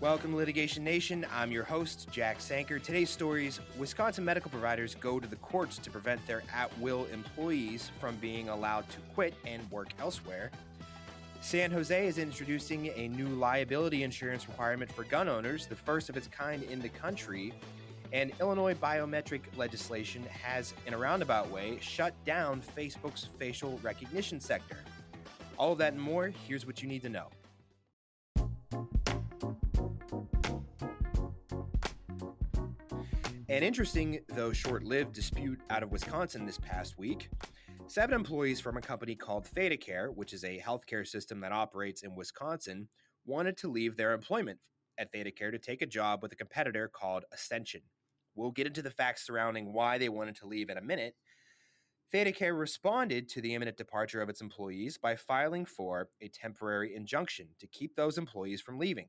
Welcome Litigation Nation. I'm your host, Jack Sanker. Today's stories Wisconsin medical providers go to the courts to prevent their at will employees from being allowed to quit and work elsewhere. San Jose is introducing a new liability insurance requirement for gun owners, the first of its kind in the country. And Illinois biometric legislation has, in a roundabout way, shut down Facebook's facial recognition sector. All of that and more, here's what you need to know. An interesting, though short lived, dispute out of Wisconsin this past week. Seven employees from a company called ThedaCare, which is a healthcare system that operates in Wisconsin, wanted to leave their employment at ThedaCare to take a job with a competitor called Ascension. We'll get into the facts surrounding why they wanted to leave in a minute. ThedaCare responded to the imminent departure of its employees by filing for a temporary injunction to keep those employees from leaving.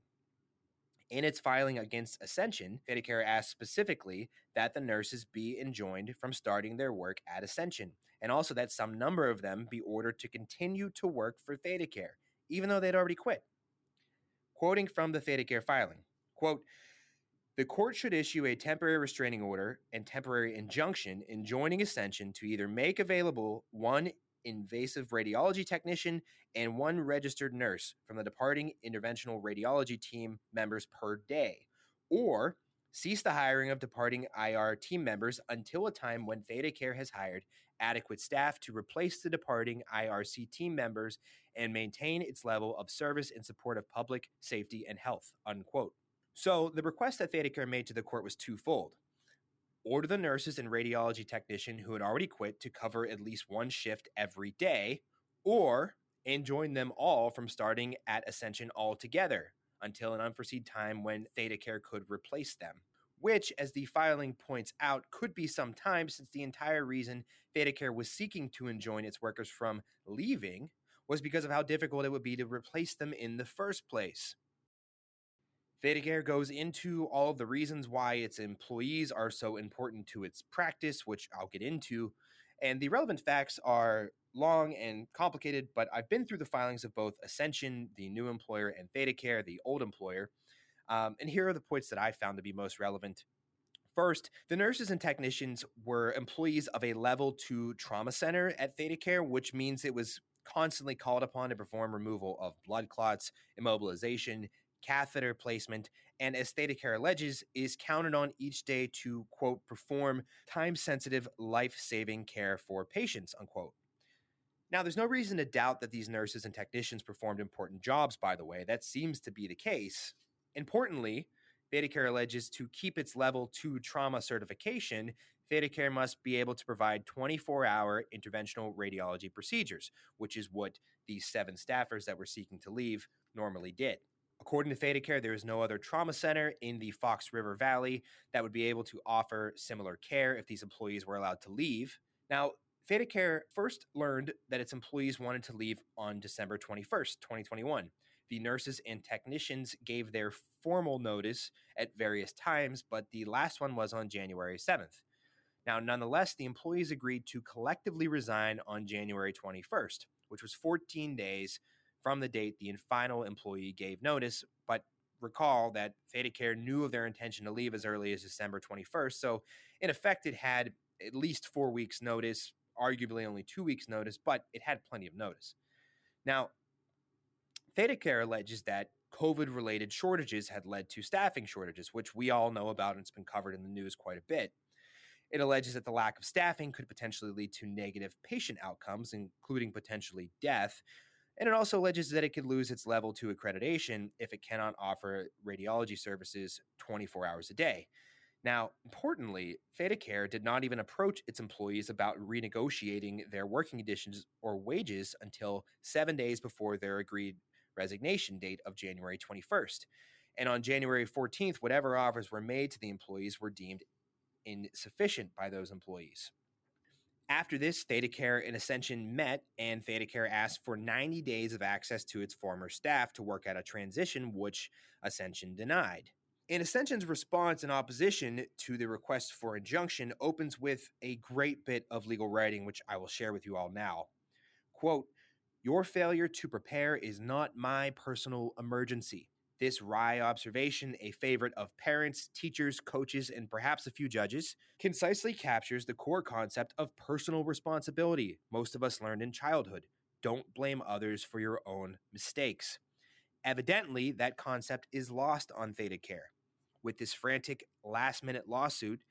In its filing against Ascension, ThedaCare asked specifically that the nurses be enjoined from starting their work at Ascension, and also that some number of them be ordered to continue to work for ThedaCare, even though they'd already quit. Quoting from the ThedaCare filing, quote, the court should issue a temporary restraining order and temporary injunction enjoining Ascension to either make available one invasive radiology technician and one registered nurse from the departing interventional radiology team members per day, or cease the hiring of departing IR team members until a time when ThedaCare has hired adequate staff to replace the departing IRC team members and maintain its level of service in support of public safety and health. Unquote. So the request that ThedaCare made to the court was twofold order the nurses and radiology technician who had already quit to cover at least one shift every day, or enjoin them all from starting at Ascension altogether until an unforeseen time when ThedaCare could replace them. Which, as the filing points out, could be some time since the entire reason ThedaCare was seeking to enjoin its workers from leaving was because of how difficult it would be to replace them in the first place. ThedaCare goes into all of the reasons why its employees are so important to its practice, which I'll get into. And the relevant facts are long and complicated, but I've been through the filings of both Ascension, the new employer, and ThedaCare, the old employer. Um, and here are the points that I found to be most relevant. First, the nurses and technicians were employees of a level two trauma center at ThedaCare, which means it was constantly called upon to perform removal of blood clots, immobilization, catheter placement, and as ThedaCare alleges, is counted on each day to, quote, perform time sensitive, life saving care for patients, unquote. Now, there's no reason to doubt that these nurses and technicians performed important jobs, by the way. That seems to be the case. Importantly, ThedaCare alleges to keep its level 2 trauma certification, ThedaCare must be able to provide 24 hour interventional radiology procedures, which is what these seven staffers that were seeking to leave normally did. According to ThedaCare, there is no other trauma center in the Fox River Valley that would be able to offer similar care if these employees were allowed to leave. Now, ThedaCare first learned that its employees wanted to leave on December 21st, 2021. The nurses and technicians gave their formal notice at various times, but the last one was on January 7th. Now, nonetheless, the employees agreed to collectively resign on January 21st, which was 14 days from the date the final employee gave notice, but recall that ThedaCare knew of their intention to leave as early as December 21st. So, in effect, it had at least four weeks' notice, arguably only two weeks' notice, but it had plenty of notice. Now, ThedaCare alleges that COVID related shortages had led to staffing shortages, which we all know about and it's been covered in the news quite a bit. It alleges that the lack of staffing could potentially lead to negative patient outcomes, including potentially death, and it also alleges that it could lose its level 2 accreditation if it cannot offer radiology services 24 hours a day. Now, importantly, ThedaCare did not even approach its employees about renegotiating their working conditions or wages until seven days before their agreed resignation date of January 21st. And on January 14th, whatever offers were made to the employees were deemed insufficient by those employees. After this, ThedaCare and Ascension met, and ThedaCare asked for 90 days of access to its former staff to work out a transition, which Ascension denied. And Ascension's response in opposition to the request for injunction opens with a great bit of legal writing, which I will share with you all now. Quote, Your failure to prepare is not my personal emergency. This wry observation, a favorite of parents, teachers, coaches, and perhaps a few judges, concisely captures the core concept of personal responsibility most of us learned in childhood. Don't blame others for your own mistakes. Evidently, that concept is lost on ThedaCare. With this frantic last minute lawsuit,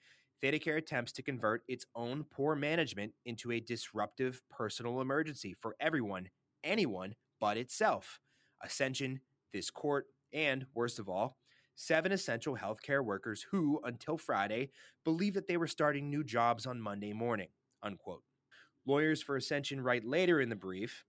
ThedaCare attempts to convert its own poor management into a disruptive personal emergency for everyone, anyone but itself. Ascension, this court, and worst of all, seven essential healthcare workers who, until Friday, believed that they were starting new jobs on Monday morning. Unquote. Lawyers for Ascension write later in the brief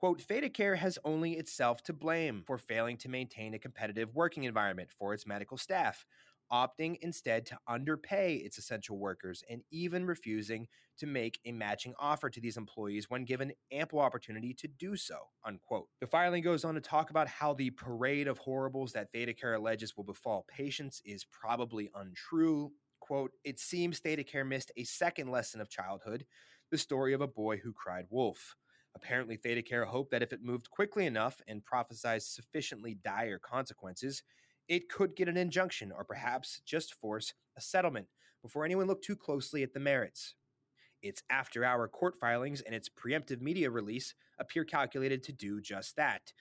quote, ThedaCare has only itself to blame for failing to maintain a competitive working environment for its medical staff, opting instead to underpay its essential workers and even refusing to make a matching offer to these employees when given ample opportunity to do so. Unquote. The filing goes on to talk about how the parade of horribles that ThedaCare alleges will befall patients is probably untrue. Quote, it seems ThedaCare missed a second lesson of childhood, the story of a boy who cried wolf. Apparently, ThedaCare hoped that if it moved quickly enough and prophesied sufficiently dire consequences, it could get an injunction or perhaps just force a settlement before anyone looked too closely at the merits. Its after hour court filings and its preemptive media release appear calculated to do just that.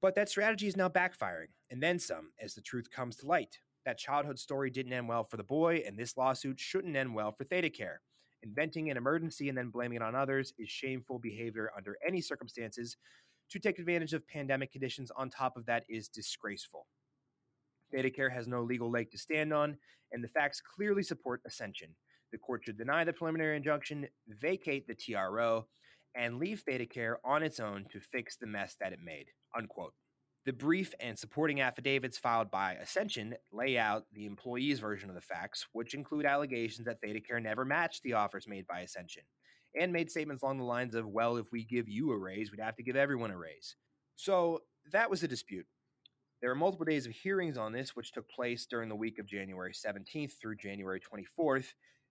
But that strategy is now backfiring, and then some, as the truth comes to light. That childhood story didn't end well for the boy, and this lawsuit shouldn't end well for ThedaCare. Inventing an emergency and then blaming it on others is shameful behavior under any circumstances. To take advantage of pandemic conditions on top of that is disgraceful. ThedaCare has no legal leg to stand on, and the facts clearly support Ascension. The court should deny the preliminary injunction, vacate the TRO, and leave ThedaCare on its own to fix the mess that it made. Unquote. The brief and supporting affidavits filed by Ascension lay out the employee's version of the facts, which include allegations that ThedaCare never matched the offers made by Ascension, and made statements along the lines of, well, if we give you a raise, we'd have to give everyone a raise. So that was a dispute. There were multiple days of hearings on this, which took place during the week of January 17th through January 24th.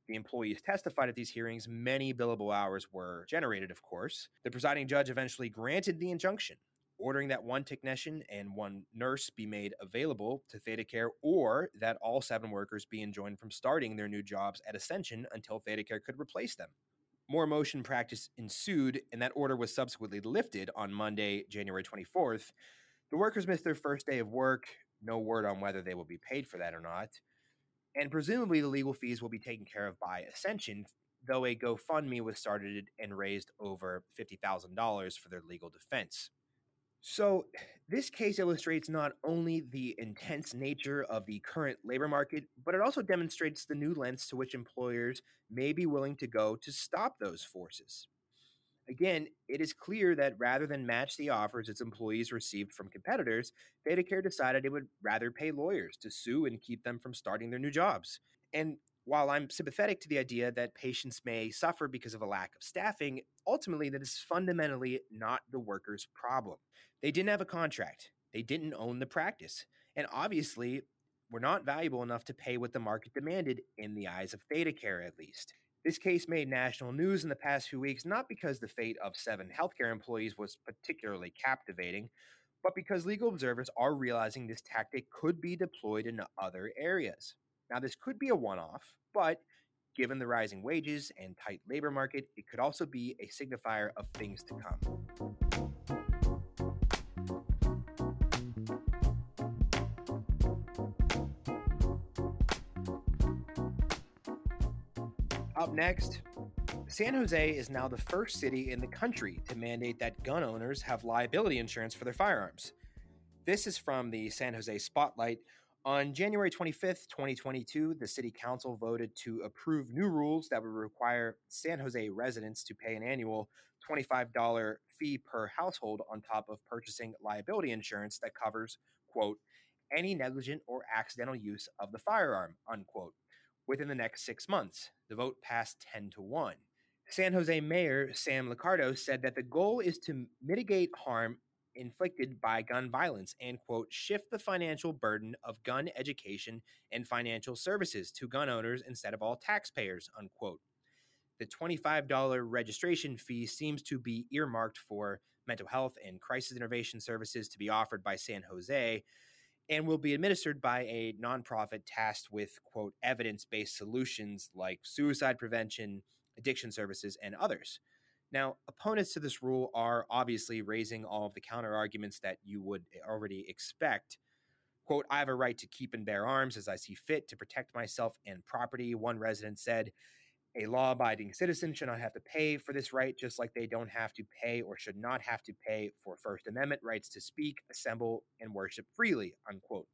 The employees testified at these hearings. Many billable hours were generated, of course. The presiding judge eventually granted the injunction, ordering that one technician and one nurse be made available to ThedaCare or that all seven workers be enjoined from starting their new jobs at Ascension until ThedaCare could replace them. More motion practice ensued, and that order was subsequently lifted on Monday, January 24th, the workers missed their first day of work. No word on whether they will be paid for that or not. And presumably the legal fees will be taken care of by Ascension, though a GoFundMe was started and raised over $50,000 for their legal defense. So, this case illustrates not only the intense nature of the current labor market, but it also demonstrates the new lengths to which employers may be willing to go to stop those forces. Again, it is clear that rather than match the offers its employees received from competitors, ThedaCare decided it would rather pay lawyers to sue and keep them from starting their new jobs. And while I'm sympathetic to the idea that patients may suffer because of a lack of staffing, ultimately that is fundamentally not the workers' problem. They didn't have a contract, they didn't own the practice, and obviously were not valuable enough to pay what the market demanded in the eyes of ThedaCare at least. This case made national news in the past few weeks not because the fate of seven healthcare employees was particularly captivating, but because legal observers are realizing this tactic could be deployed in other areas. Now, this could be a one off, but given the rising wages and tight labor market, it could also be a signifier of things to come. Next, San Jose is now the first city in the country to mandate that gun owners have liability insurance for their firearms. This is from the San Jose Spotlight. On January 25th, 2022, the city council voted to approve new rules that would require San Jose residents to pay an annual $25 fee per household on top of purchasing liability insurance that covers, quote, any negligent or accidental use of the firearm, unquote within the next six months. The vote passed 10 to 1. San Jose Mayor Sam Liccardo said that the goal is to mitigate harm inflicted by gun violence and, quote, shift the financial burden of gun education and financial services to gun owners instead of all taxpayers, unquote. The $25 registration fee seems to be earmarked for mental health and crisis intervention services to be offered by San Jose, and will be administered by a nonprofit tasked with, quote, evidence based solutions like suicide prevention, addiction services, and others. Now, opponents to this rule are obviously raising all of the counter arguments that you would eh, already expect. Quote, I have a right to keep and bear arms as I see fit to protect myself and property, one resident said. A law abiding citizen should not have to pay for this right, just like they don't have to pay or should not have to pay for First Amendment rights to speak, assemble, and worship freely, unquote.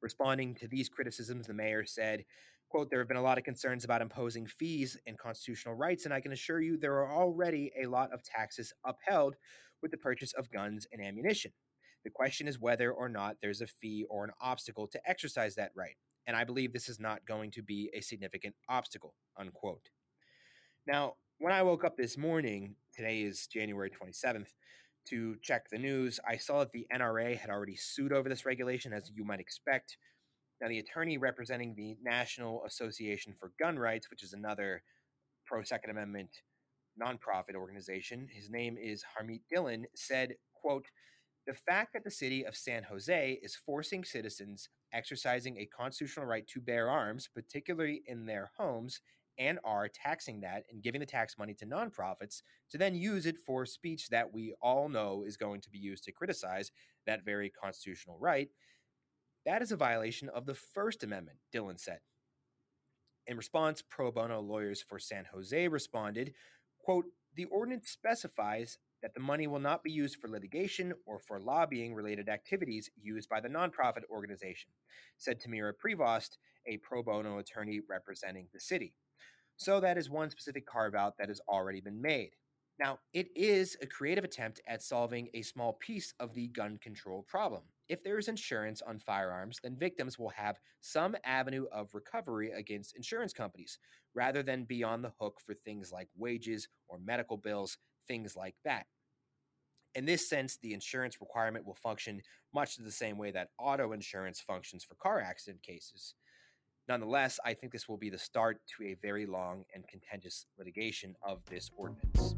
Responding to these criticisms, the mayor said, quote, there have been a lot of concerns about imposing fees and constitutional rights, and I can assure you there are already a lot of taxes upheld with the purchase of guns and ammunition. The question is whether or not there's a fee or an obstacle to exercise that right and I believe this is not going to be a significant obstacle, unquote. Now, when I woke up this morning, today is January 27th, to check the news, I saw that the NRA had already sued over this regulation, as you might expect. Now, the attorney representing the National Association for Gun Rights, which is another pro Second Amendment nonprofit organization, his name is Harmeet Dillon, said, quote, the fact that the city of San Jose is forcing citizens exercising a constitutional right to bear arms, particularly in their homes, and are taxing that and giving the tax money to nonprofits to then use it for speech that we all know is going to be used to criticize that very constitutional right. That is a violation of the First Amendment, Dillon said. In response, pro bono lawyers for San Jose responded, quote, the ordinance specifies that the money will not be used for litigation or for lobbying related activities used by the nonprofit organization, said Tamira Prevost, a pro bono attorney representing the city. So that is one specific carve out that has already been made. Now, it is a creative attempt at solving a small piece of the gun control problem. If there is insurance on firearms, then victims will have some avenue of recovery against insurance companies, rather than be on the hook for things like wages or medical bills things like that. In this sense, the insurance requirement will function much the same way that auto insurance functions for car accident cases. Nonetheless, I think this will be the start to a very long and contentious litigation of this ordinance.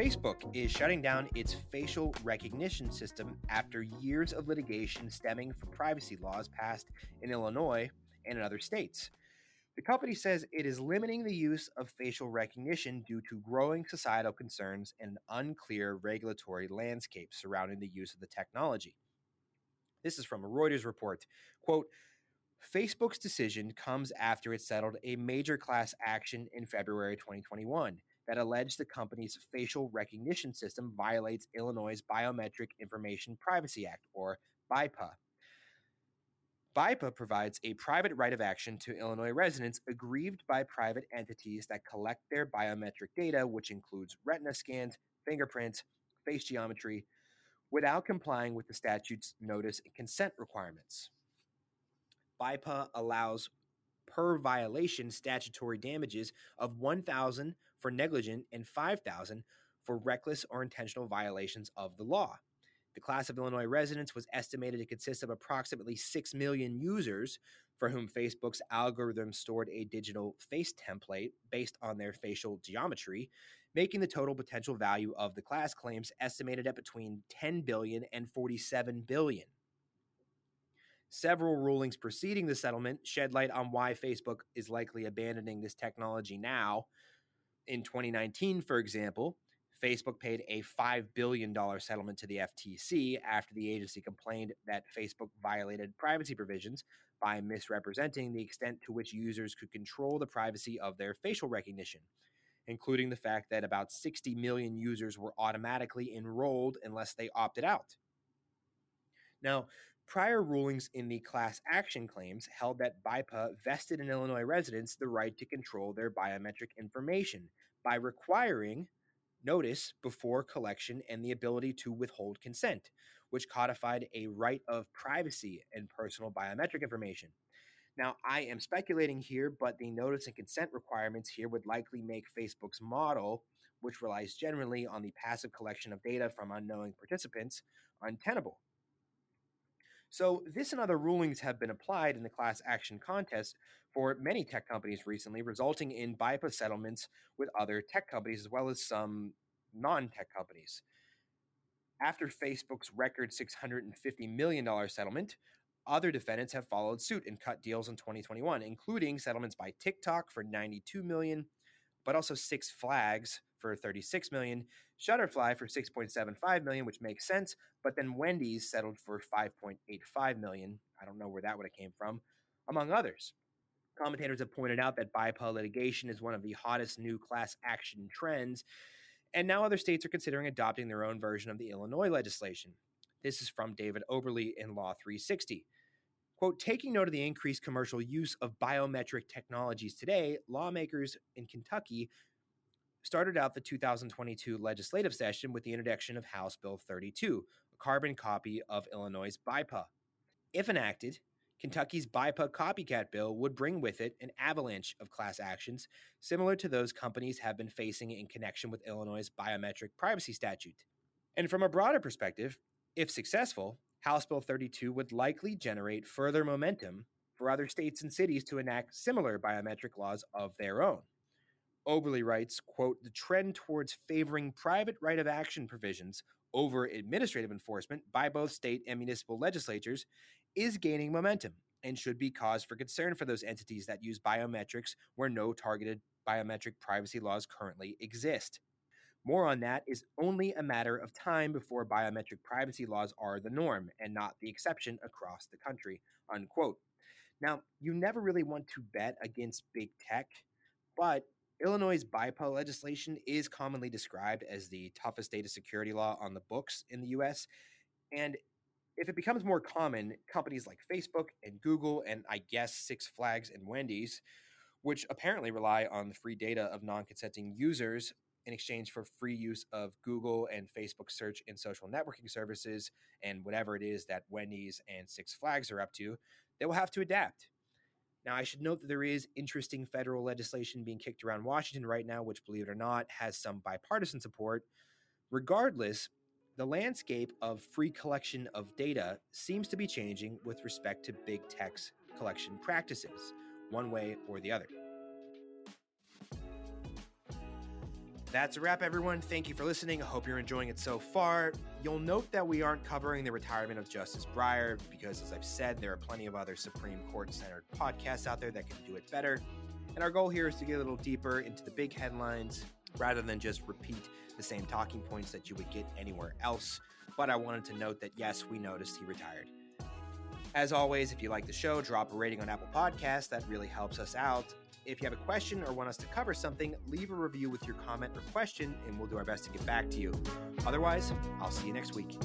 Facebook is shutting down its facial recognition system after years of litigation stemming from privacy laws passed in Illinois and in other states. The company says it is limiting the use of facial recognition due to growing societal concerns and unclear regulatory landscape surrounding the use of the technology. This is from a Reuters report. Quote, Facebook's decision comes after it settled a major class action in February 2021 that alleged the company's facial recognition system violates Illinois' Biometric Information Privacy Act, or BIPA. BIPA provides a private right of action to Illinois residents aggrieved by private entities that collect their biometric data, which includes retina scans, fingerprints, face geometry, without complying with the statute's notice and consent requirements. BIPA allows per violation statutory damages of 1000 for negligent and 5000 for reckless or intentional violations of the law. The class of Illinois residents was estimated to consist of approximately 6 million users for whom Facebook's algorithm stored a digital face template based on their facial geometry, making the total potential value of the class claims estimated at between 10 billion and 47 billion. Several rulings preceding the settlement shed light on why Facebook is likely abandoning this technology now. In 2019, for example, Facebook paid a $5 billion settlement to the FTC after the agency complained that Facebook violated privacy provisions by misrepresenting the extent to which users could control the privacy of their facial recognition, including the fact that about 60 million users were automatically enrolled unless they opted out. Now, Prior rulings in the class action claims held that BIPA vested in Illinois residents the right to control their biometric information by requiring notice before collection and the ability to withhold consent, which codified a right of privacy and personal biometric information. Now, I am speculating here, but the notice and consent requirements here would likely make Facebook's model, which relies generally on the passive collection of data from unknowing participants, untenable. So, this and other rulings have been applied in the class action contest for many tech companies recently, resulting in BIPA settlements with other tech companies as well as some non tech companies. After Facebook's record $650 million settlement, other defendants have followed suit and cut deals in 2021, including settlements by TikTok for 92 million, but also Six Flags for 36 million, Shutterfly for 6.75 million, which makes sense, but then Wendy's settled for 5.85 million. I don't know where that would have came from, among others. Commentators have pointed out that BIPA litigation is one of the hottest new class action trends, and now other states are considering adopting their own version of the Illinois legislation. This is from David Oberly in Law 360. Quote, taking note of the increased commercial use of biometric technologies today, lawmakers in Kentucky started out the 2022 legislative session with the introduction of House Bill 32, a carbon copy of Illinois' BIPA. If enacted, Kentucky's BIPA copycat bill would bring with it an avalanche of class actions similar to those companies have been facing in connection with Illinois' biometric privacy statute. And from a broader perspective, if successful, House Bill 32 would likely generate further momentum for other states and cities to enact similar biometric laws of their own. Oberly writes, quote, the trend towards favoring private right of action provisions over administrative enforcement by both state and municipal legislatures is gaining momentum and should be cause for concern for those entities that use biometrics where no targeted biometric privacy laws currently exist. More on that is only a matter of time before biometric privacy laws are the norm and not the exception across the country. Unquote. Now, you never really want to bet against big tech, but Illinois' BIPA legislation is commonly described as the toughest data security law on the books in the US. And if it becomes more common, companies like Facebook and Google, and I guess Six Flags and Wendy's, which apparently rely on the free data of non consenting users, in exchange for free use of Google and Facebook search and social networking services and whatever it is that Wendy's and Six Flags are up to, they will have to adapt. Now, I should note that there is interesting federal legislation being kicked around Washington right now, which, believe it or not, has some bipartisan support. Regardless, the landscape of free collection of data seems to be changing with respect to big tech's collection practices, one way or the other. That's a wrap, everyone. Thank you for listening. I hope you're enjoying it so far. You'll note that we aren't covering the retirement of Justice Breyer because, as I've said, there are plenty of other Supreme Court centered podcasts out there that can do it better. And our goal here is to get a little deeper into the big headlines rather than just repeat the same talking points that you would get anywhere else. But I wanted to note that, yes, we noticed he retired. As always, if you like the show, drop a rating on Apple Podcasts. That really helps us out. If you have a question or want us to cover something, leave a review with your comment or question, and we'll do our best to get back to you. Otherwise, I'll see you next week.